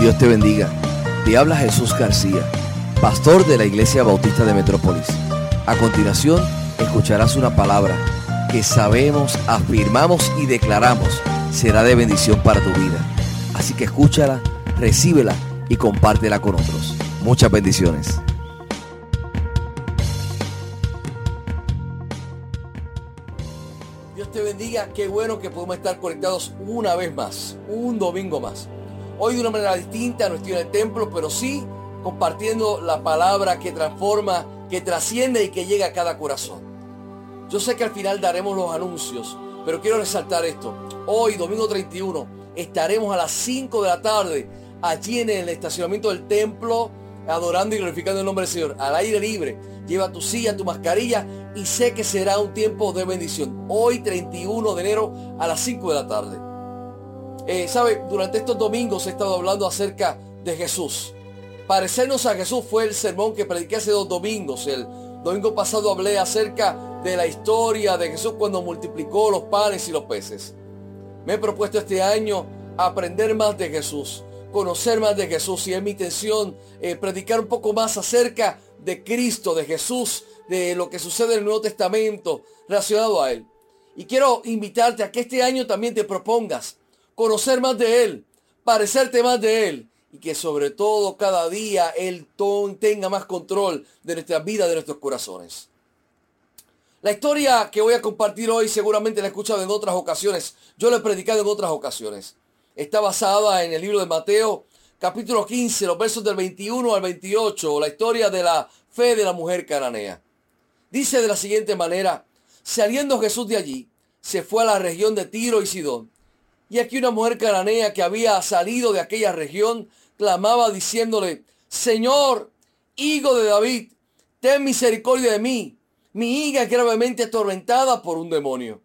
Dios te bendiga. Te habla Jesús García, pastor de la Iglesia Bautista de Metrópolis. A continuación, escucharás una palabra que sabemos, afirmamos y declaramos será de bendición para tu vida. Así que escúchala, recíbela y compártela con otros. Muchas bendiciones. Dios te bendiga, qué bueno que podemos estar conectados una vez más, un domingo más. Hoy de una manera distinta, no estoy en el templo, pero sí compartiendo la palabra que transforma, que trasciende y que llega a cada corazón. Yo sé que al final daremos los anuncios, pero quiero resaltar esto. Hoy, domingo 31, estaremos a las 5 de la tarde allí en el estacionamiento del templo, adorando y glorificando el nombre del Señor, al aire libre. Lleva tu silla, tu mascarilla y sé que será un tiempo de bendición. Hoy, 31 de enero, a las 5 de la tarde. Eh, ¿Sabe? Durante estos domingos he estado hablando acerca de Jesús. Parecernos a Jesús fue el sermón que prediqué hace dos domingos. El domingo pasado hablé acerca de la historia de Jesús cuando multiplicó los panes y los peces. Me he propuesto este año aprender más de Jesús, conocer más de Jesús y es mi intención eh, predicar un poco más acerca de Cristo, de Jesús, de lo que sucede en el Nuevo Testamento relacionado a Él. Y quiero invitarte a que este año también te propongas conocer más de Él, parecerte más de Él y que sobre todo cada día Él tenga más control de nuestra vida, de nuestros corazones. La historia que voy a compartir hoy seguramente la he escuchado en otras ocasiones. Yo la he predicado en otras ocasiones. Está basada en el libro de Mateo, capítulo 15, los versos del 21 al 28, la historia de la fe de la mujer cananea. Dice de la siguiente manera, saliendo Jesús de allí, se fue a la región de Tiro y Sidón y aquí una mujer cananea que había salido de aquella región clamaba diciéndole, Señor, hijo de David, ten misericordia de mí. Mi hija es gravemente atormentada por un demonio.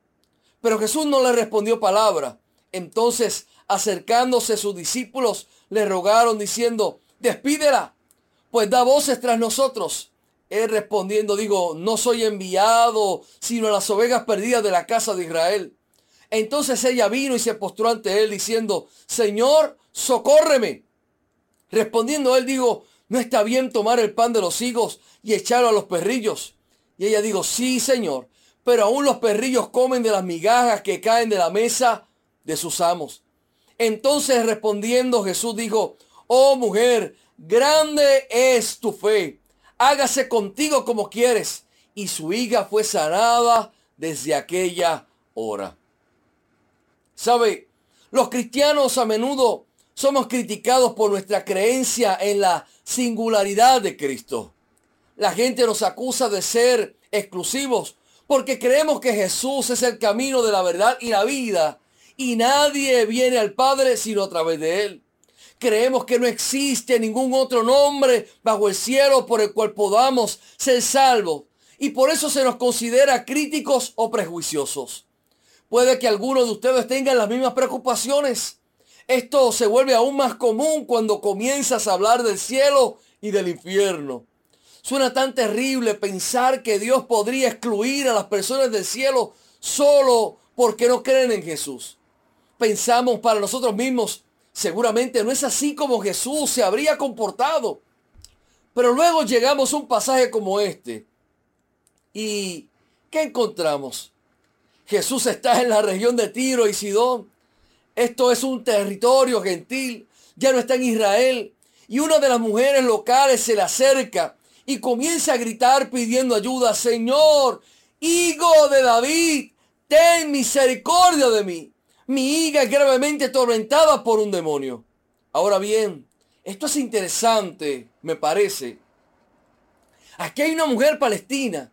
Pero Jesús no le respondió palabra. Entonces, acercándose sus discípulos, le rogaron diciendo, despídela, pues da voces tras nosotros. Él respondiendo, digo, no soy enviado, sino a las ovejas perdidas de la casa de Israel. Entonces ella vino y se postró ante él diciendo, Señor, socórreme. Respondiendo él dijo, no está bien tomar el pan de los higos y echarlo a los perrillos. Y ella dijo, sí, Señor, pero aún los perrillos comen de las migajas que caen de la mesa de sus amos. Entonces respondiendo Jesús dijo, oh mujer, grande es tu fe, hágase contigo como quieres. Y su hija fue sanada desde aquella hora. ¿Sabe? Los cristianos a menudo somos criticados por nuestra creencia en la singularidad de Cristo. La gente nos acusa de ser exclusivos porque creemos que Jesús es el camino de la verdad y la vida y nadie viene al Padre sino a través de Él. Creemos que no existe ningún otro nombre bajo el cielo por el cual podamos ser salvos y por eso se nos considera críticos o prejuiciosos. Puede que algunos de ustedes tengan las mismas preocupaciones. Esto se vuelve aún más común cuando comienzas a hablar del cielo y del infierno. Suena tan terrible pensar que Dios podría excluir a las personas del cielo solo porque no creen en Jesús. Pensamos para nosotros mismos, seguramente no es así como Jesús se habría comportado. Pero luego llegamos a un pasaje como este. ¿Y qué encontramos? Jesús está en la región de Tiro y Sidón. Esto es un territorio gentil. Ya no está en Israel. Y una de las mujeres locales se le acerca y comienza a gritar pidiendo ayuda. Señor, hijo de David, ten misericordia de mí. Mi hija es gravemente atormentada por un demonio. Ahora bien, esto es interesante, me parece. Aquí hay una mujer palestina,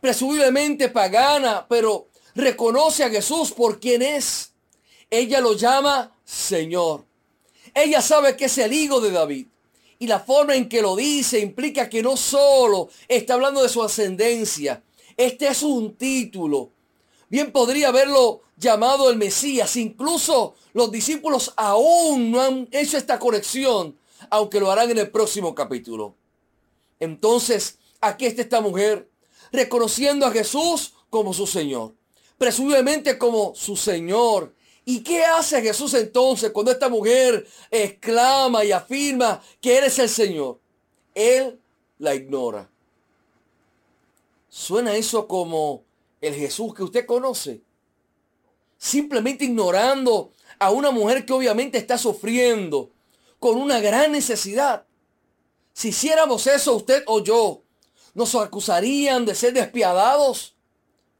presumiblemente pagana, pero reconoce a Jesús por quien es. Ella lo llama Señor. Ella sabe que es el hijo de David. Y la forma en que lo dice implica que no solo está hablando de su ascendencia. Este es un título. Bien podría haberlo llamado el Mesías. Incluso los discípulos aún no han hecho esta conexión, aunque lo harán en el próximo capítulo. Entonces, aquí está esta mujer, reconociendo a Jesús como su Señor presumiblemente como su Señor ¿Y qué hace Jesús entonces cuando esta mujer exclama y afirma que eres el Señor? Él la ignora. Suena eso como el Jesús que usted conoce. Simplemente ignorando a una mujer que obviamente está sufriendo con una gran necesidad. Si hiciéramos eso usted o yo, nos acusarían de ser despiadados.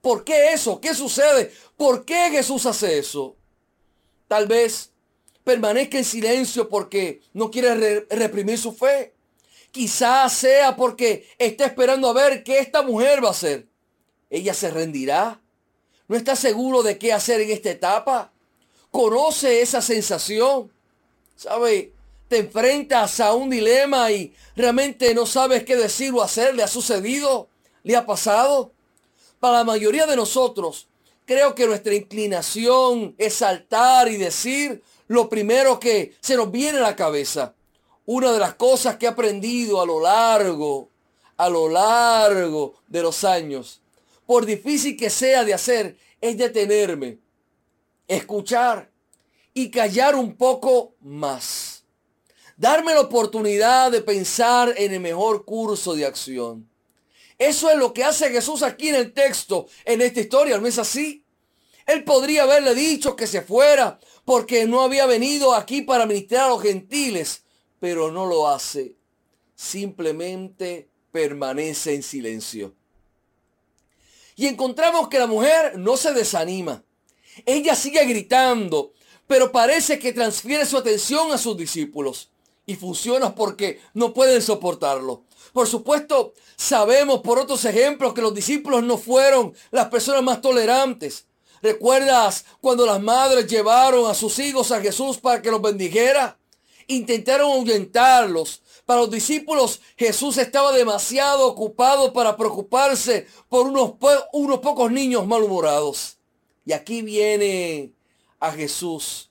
¿Por qué eso? ¿Qué sucede? ¿Por qué Jesús hace eso? Tal vez permanezca en silencio porque no quiere reprimir su fe. Quizás sea porque está esperando a ver qué esta mujer va a hacer. Ella se rendirá. No está seguro de qué hacer en esta etapa. Conoce esa sensación. ¿Sabe? Te enfrentas a un dilema y realmente no sabes qué decir o hacer. ¿Le ha sucedido? ¿Le ha pasado? Para la mayoría de nosotros, Creo que nuestra inclinación es saltar y decir lo primero que se nos viene a la cabeza. Una de las cosas que he aprendido a lo largo, a lo largo de los años, por difícil que sea de hacer, es detenerme, escuchar y callar un poco más. Darme la oportunidad de pensar en el mejor curso de acción. Eso es lo que hace Jesús aquí en el texto, en esta historia, ¿no es así? Él podría haberle dicho que se fuera porque no había venido aquí para ministrar a los gentiles, pero no lo hace. Simplemente permanece en silencio. Y encontramos que la mujer no se desanima. Ella sigue gritando, pero parece que transfiere su atención a sus discípulos. Y funciona porque no pueden soportarlo. Por supuesto, sabemos por otros ejemplos que los discípulos no fueron las personas más tolerantes. ¿Recuerdas cuando las madres llevaron a sus hijos a Jesús para que los bendijera? Intentaron ahuyentarlos. Para los discípulos Jesús estaba demasiado ocupado para preocuparse por unos, unos pocos niños malhumorados. Y aquí viene a Jesús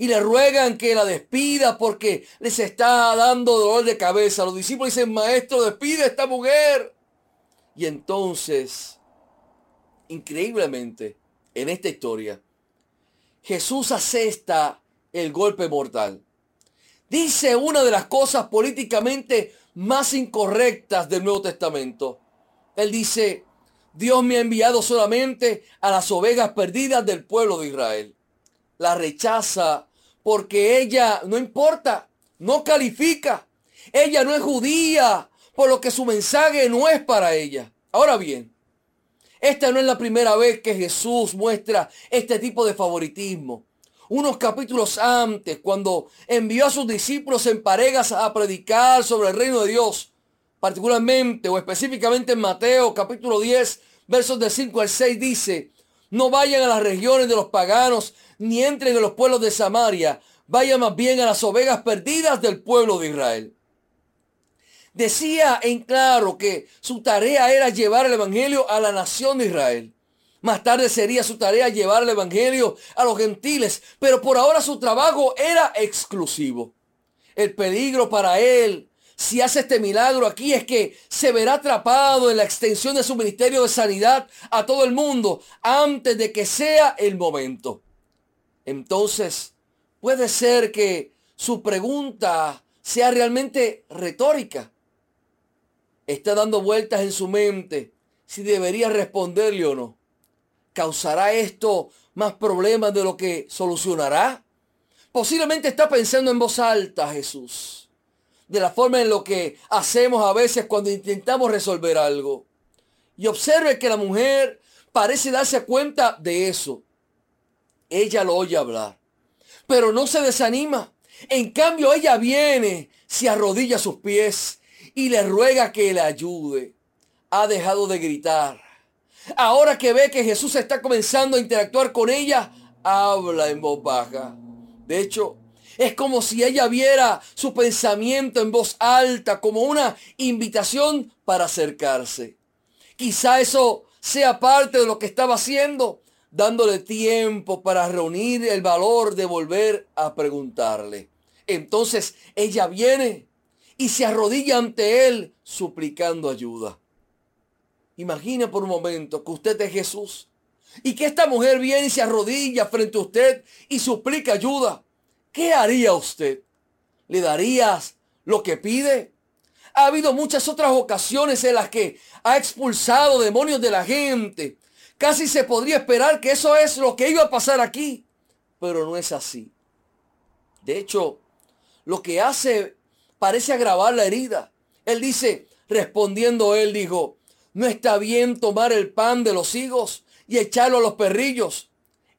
y le ruegan que la despida porque les está dando dolor de cabeza. Los discípulos dicen, maestro, despide a esta mujer. Y entonces, increíblemente, en esta historia, Jesús asesta el golpe mortal. Dice una de las cosas políticamente más incorrectas del Nuevo Testamento. Él dice, Dios me ha enviado solamente a las ovejas perdidas del pueblo de Israel. La rechaza porque ella no importa, no califica. Ella no es judía, por lo que su mensaje no es para ella. Ahora bien, esta no es la primera vez que Jesús muestra este tipo de favoritismo. Unos capítulos antes, cuando envió a sus discípulos en parejas a predicar sobre el reino de Dios, particularmente o específicamente en Mateo capítulo 10, versos de 5 al 6, dice, no vayan a las regiones de los paganos, ni entren en los pueblos de Samaria, vayan más bien a las ovejas perdidas del pueblo de Israel. Decía en claro que su tarea era llevar el Evangelio a la nación de Israel. Más tarde sería su tarea llevar el Evangelio a los gentiles, pero por ahora su trabajo era exclusivo. El peligro para él, si hace este milagro aquí, es que se verá atrapado en la extensión de su ministerio de sanidad a todo el mundo antes de que sea el momento. Entonces, puede ser que su pregunta sea realmente retórica está dando vueltas en su mente si debería responderle o no. ¿Causará esto más problemas de lo que solucionará? Posiblemente está pensando en voz alta Jesús, de la forma en lo que hacemos a veces cuando intentamos resolver algo. Y observe que la mujer parece darse cuenta de eso. Ella lo oye hablar, pero no se desanima. En cambio, ella viene, se arrodilla a sus pies y le ruega que le ayude. Ha dejado de gritar. Ahora que ve que Jesús está comenzando a interactuar con ella, habla en voz baja. De hecho, es como si ella viera su pensamiento en voz alta, como una invitación para acercarse. Quizá eso sea parte de lo que estaba haciendo, dándole tiempo para reunir el valor de volver a preguntarle. Entonces ella viene y se arrodilla ante Él suplicando ayuda. Imagina por un momento que usted es Jesús. y que esta mujer viene y se arrodilla frente a usted y suplica ayuda, ¿qué haría usted? ¿Le darías lo que pide? Ha habido muchas otras ocasiones en las que ha expulsado demonios de la gente. Casi se podría esperar que eso es lo que iba a pasar aquí, pero no es así. De hecho, lo que hace parece agravar la herida. Él dice, respondiendo él, dijo, no está bien tomar el pan de los higos y echarlo a los perrillos.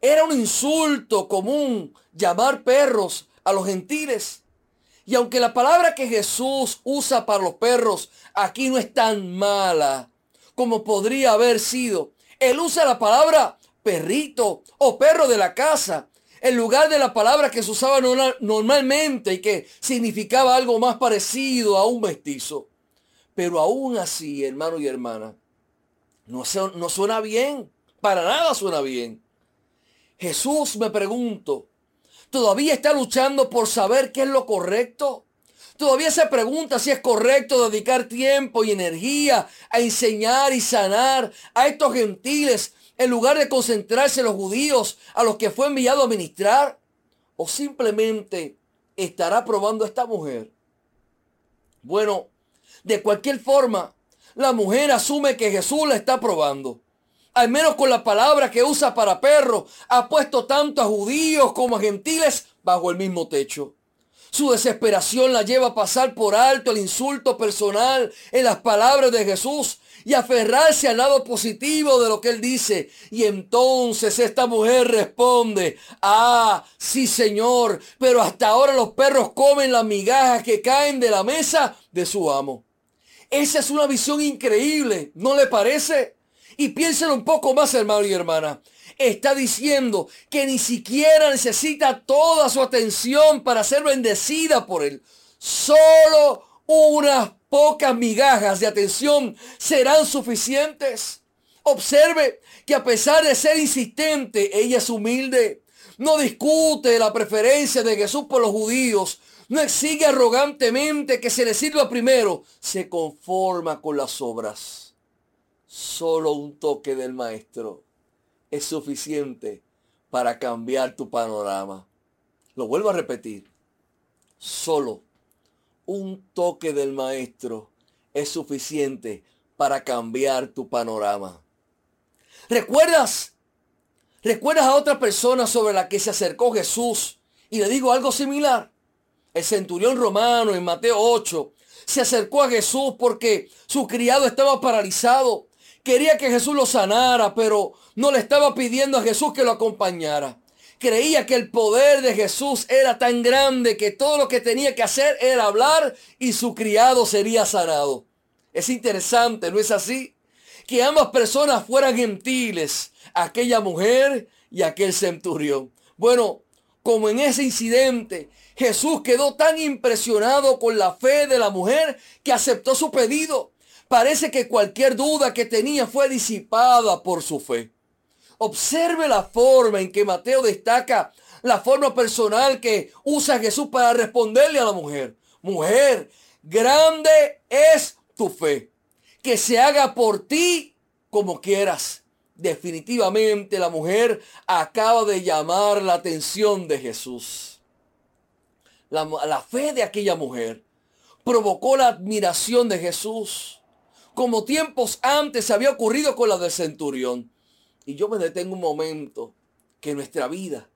Era un insulto común llamar perros a los gentiles. Y aunque la palabra que Jesús usa para los perros aquí no es tan mala como podría haber sido, él usa la palabra perrito o perro de la casa en lugar de la palabra que se usaba normalmente y que significaba algo más parecido a un mestizo. Pero aún así, hermano y hermana, no, no suena bien. Para nada suena bien. Jesús, me pregunto, ¿todavía está luchando por saber qué es lo correcto? Todavía se pregunta si es correcto dedicar tiempo y energía a enseñar y sanar a estos gentiles en lugar de concentrarse en los judíos a los que fue enviado a ministrar. O simplemente estará probando a esta mujer. Bueno, de cualquier forma, la mujer asume que Jesús la está probando al menos con la palabra que usa para perro, ha puesto tanto a judíos como a gentiles bajo el mismo techo. Su desesperación la lleva a pasar por alto el insulto personal en las palabras de Jesús y aferrarse al lado positivo de lo que él dice. Y entonces esta mujer responde, ah, sí señor, pero hasta ahora los perros comen las migajas que caen de la mesa de su amo. Esa es una visión increíble, ¿no le parece? Y piénselo un poco más, hermano y hermana. Está diciendo que ni siquiera necesita toda su atención para ser bendecida por él. Solo unas pocas migajas de atención serán suficientes. Observe que a pesar de ser insistente, ella es humilde. No discute la preferencia de Jesús por los judíos. No exige arrogantemente que se le sirva primero. Se conforma con las obras. Solo un toque del maestro es suficiente para cambiar tu panorama. Lo vuelvo a repetir. Solo un toque del maestro es suficiente para cambiar tu panorama. ¿Recuerdas? ¿Recuerdas a otra persona sobre la que se acercó Jesús y le digo algo similar? El centurión romano en Mateo 8 se acercó a Jesús porque su criado estaba paralizado Quería que Jesús lo sanara, pero no le estaba pidiendo a Jesús que lo acompañara. Creía que el poder de Jesús era tan grande que todo lo que tenía que hacer era hablar y su criado sería sanado. Es interesante, ¿no es así? Que ambas personas fueran gentiles, aquella mujer y aquel centurión. Bueno, como en ese incidente, Jesús quedó tan impresionado con la fe de la mujer que aceptó su pedido. Parece que cualquier duda que tenía fue disipada por su fe. Observe la forma en que Mateo destaca la forma personal que usa Jesús para responderle a la mujer. Mujer, grande es tu fe. Que se haga por ti como quieras. Definitivamente la mujer acaba de llamar la atención de Jesús. La, la fe de aquella mujer provocó la admiración de Jesús como tiempos antes había ocurrido con la del centurión. Y yo me detengo un momento que nuestra vida,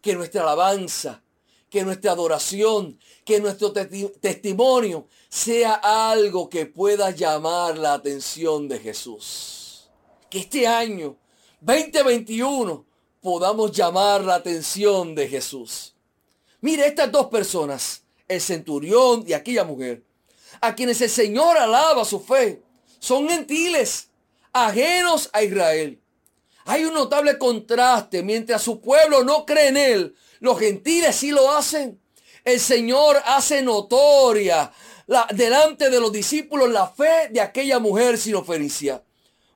que nuestra alabanza, que nuestra adoración, que nuestro testimonio sea algo que pueda llamar la atención de Jesús. Que este año 2021 podamos llamar la atención de Jesús. Mire, estas dos personas, el centurión y aquella mujer, a quienes el Señor alaba su fe, son gentiles, ajenos a Israel. Hay un notable contraste. Mientras su pueblo no cree en él, los gentiles sí lo hacen. El Señor hace notoria la, delante de los discípulos la fe de aquella mujer sinofenicia.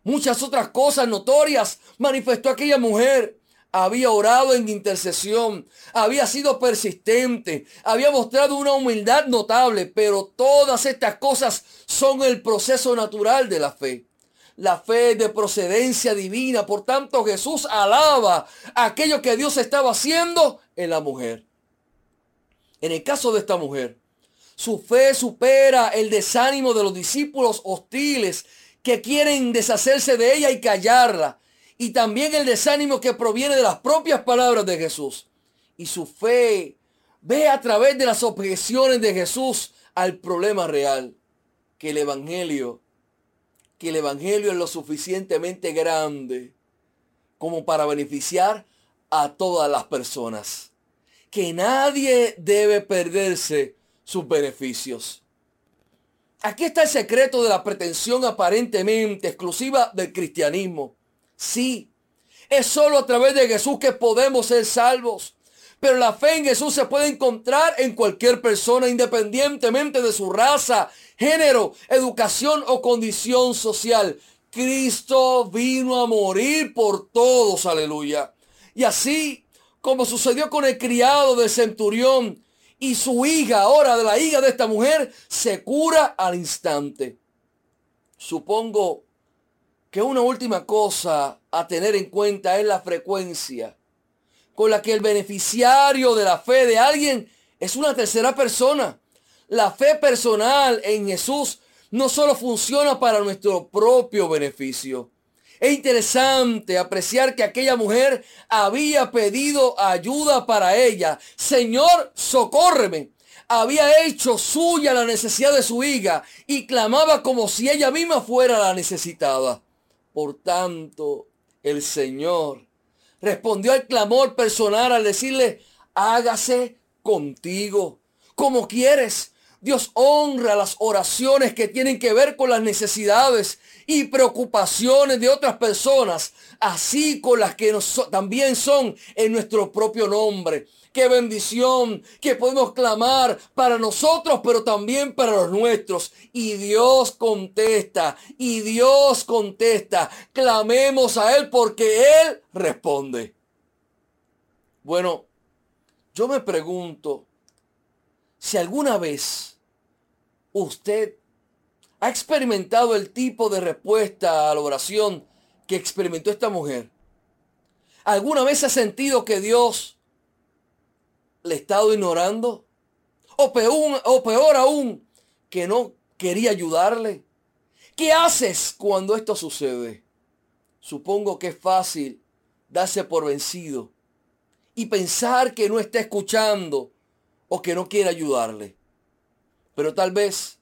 Muchas otras cosas notorias manifestó aquella mujer había orado en intercesión, había sido persistente, había mostrado una humildad notable, pero todas estas cosas son el proceso natural de la fe. La fe de procedencia divina. Por tanto, Jesús alaba aquello que Dios estaba haciendo en la mujer. En el caso de esta mujer, su fe supera el desánimo de los discípulos hostiles que quieren deshacerse de ella y callarla. Y también el desánimo que proviene de las propias palabras de Jesús. Y su fe ve a través de las objeciones de Jesús al problema real. Que el Evangelio, que el Evangelio es lo suficientemente grande como para beneficiar a todas las personas. Que nadie debe perderse sus beneficios. Aquí está el secreto de la pretensión aparentemente exclusiva del cristianismo. Sí, es solo a través de Jesús que podemos ser salvos. Pero la fe en Jesús se puede encontrar en cualquier persona independientemente de su raza, género, educación o condición social. Cristo vino a morir por todos, aleluya. Y así como sucedió con el criado del centurión, y su hija, ahora de la hija de esta mujer, se cura al instante. Supongo que una última cosa a tener en cuenta es la frecuencia con la que el beneficiario de la fe de alguien es una tercera persona. La fe personal en Jesús no solo funciona para nuestro propio beneficio, es interesante apreciar que aquella mujer había pedido ayuda para ella. Señor, socórreme. Había hecho suya la necesidad de su hija y clamaba como si ella misma fuera la necesitada. Por tanto, el Señor respondió al clamor personal al decirle, hágase contigo como quieres. Dios honra las oraciones que tienen que ver con las necesidades y preocupaciones de otras personas, así con las que también son en nuestro propio nombre. Qué bendición que podemos clamar para nosotros, pero también para los nuestros. Y Dios contesta, y Dios contesta. Clamemos a Él porque Él responde. Bueno, yo me pregunto si alguna vez usted ha experimentado el tipo de respuesta a la oración que experimentó esta mujer. ¿Alguna vez ha sentido que Dios le ha estado ignorando? O peor, o peor aún, que no quería ayudarle. ¿Qué haces cuando esto sucede? Supongo que es fácil darse por vencido y pensar que no está escuchando o que no quiere ayudarle. Pero tal vez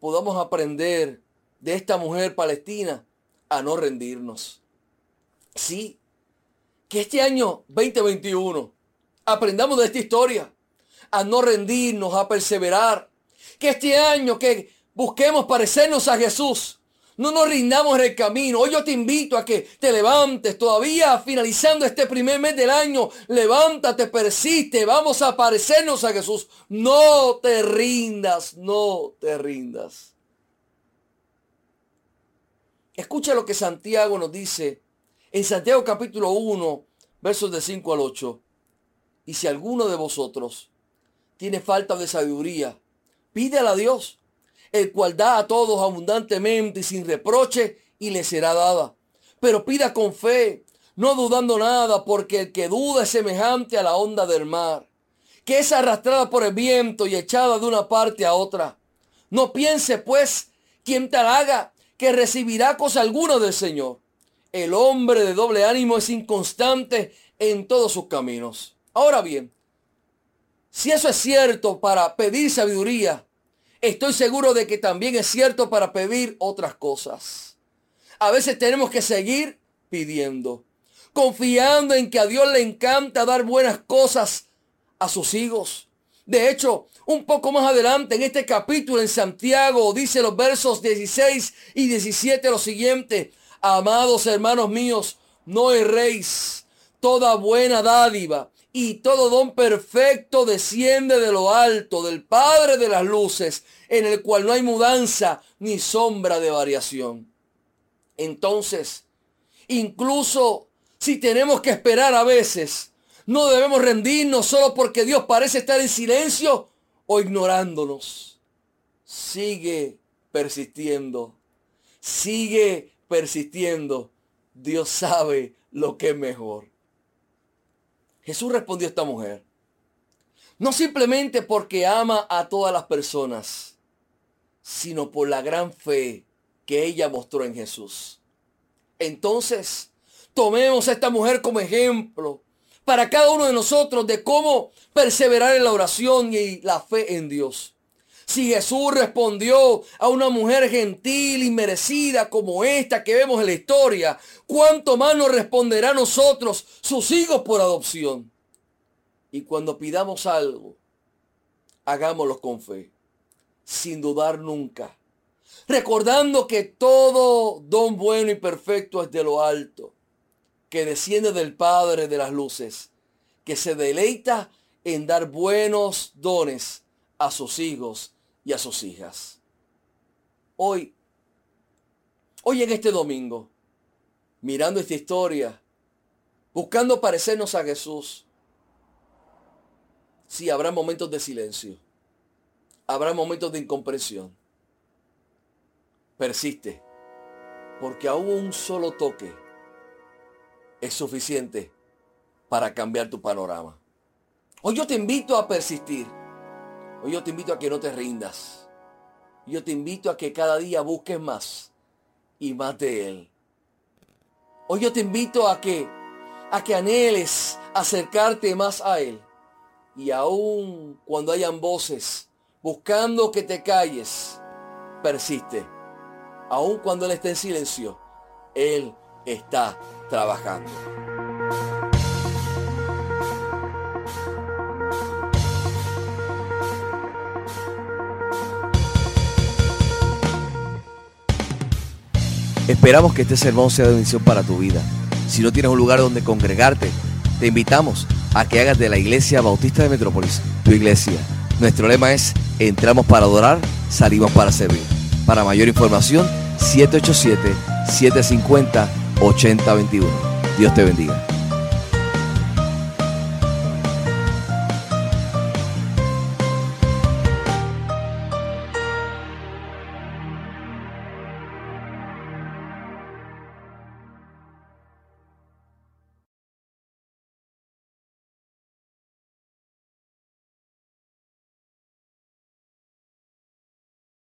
podamos aprender de esta mujer palestina a no rendirnos. Sí, que este año 2021 aprendamos de esta historia, a no rendirnos, a perseverar. Que este año que busquemos parecernos a Jesús, no nos rindamos en el camino. Hoy yo te invito a que te levantes todavía finalizando este primer mes del año. Levántate, persiste. Vamos a parecernos a Jesús. No te rindas, no te rindas. Escucha lo que Santiago nos dice en Santiago capítulo 1, versos de 5 al 8. Y si alguno de vosotros tiene falta de sabiduría, pídela a Dios el cual da a todos abundantemente y sin reproche, y le será dada. Pero pida con fe, no dudando nada, porque el que duda es semejante a la onda del mar, que es arrastrada por el viento y echada de una parte a otra. No piense, pues, quien tal haga, que recibirá cosa alguna del Señor. El hombre de doble ánimo es inconstante en todos sus caminos. Ahora bien, si eso es cierto para pedir sabiduría, estoy seguro de que también es cierto para pedir otras cosas. A veces tenemos que seguir pidiendo, confiando en que a Dios le encanta dar buenas cosas a sus hijos. De hecho, un poco más adelante en este capítulo en Santiago dice los versos 16 y 17 lo siguiente. Amados hermanos míos, no erréis. Toda buena dádiva y todo don perfecto desciende de lo alto, del Padre de las luces, en el cual no hay mudanza ni sombra de variación. Entonces, incluso si tenemos que esperar a veces, no debemos rendirnos solo porque Dios parece estar en silencio o ignorándonos. Sigue persistiendo, sigue persistiendo, Dios sabe lo que es mejor. Jesús respondió a esta mujer, no simplemente porque ama a todas las personas, sino por la gran fe que ella mostró en Jesús. Entonces, tomemos a esta mujer como ejemplo para cada uno de nosotros de cómo perseverar en la oración y la fe en Dios. Si Jesús respondió a una mujer gentil y merecida como esta que vemos en la historia, ¿cuánto más nos responderá a nosotros, sus hijos por adopción? Y cuando pidamos algo, hagámoslo con fe, sin dudar nunca. Recordando que todo don bueno y perfecto es de lo alto, que desciende del Padre de las luces, que se deleita en dar buenos dones a sus hijos y a sus hijas. Hoy, hoy en este domingo, mirando esta historia, buscando parecernos a Jesús, Sí, habrá momentos de silencio. Habrá momentos de incomprensión. Persiste. Porque aún un solo toque es suficiente para cambiar tu panorama. Hoy yo te invito a persistir. Hoy yo te invito a que no te rindas. Yo te invito a que cada día busques más y más de Él. Hoy yo te invito a que, a que anheles acercarte más a Él y aun cuando hayan voces buscando que te calles, persiste. Aun cuando Él esté en silencio, Él está trabajando. Esperamos que este sermón sea de bendición para tu vida. Si no tienes un lugar donde congregarte, te invitamos a que hagas de la Iglesia Bautista de Metrópolis tu iglesia. Nuestro lema es, entramos para adorar, salimos para servir. Para mayor información, 787-750-8021. Dios te bendiga.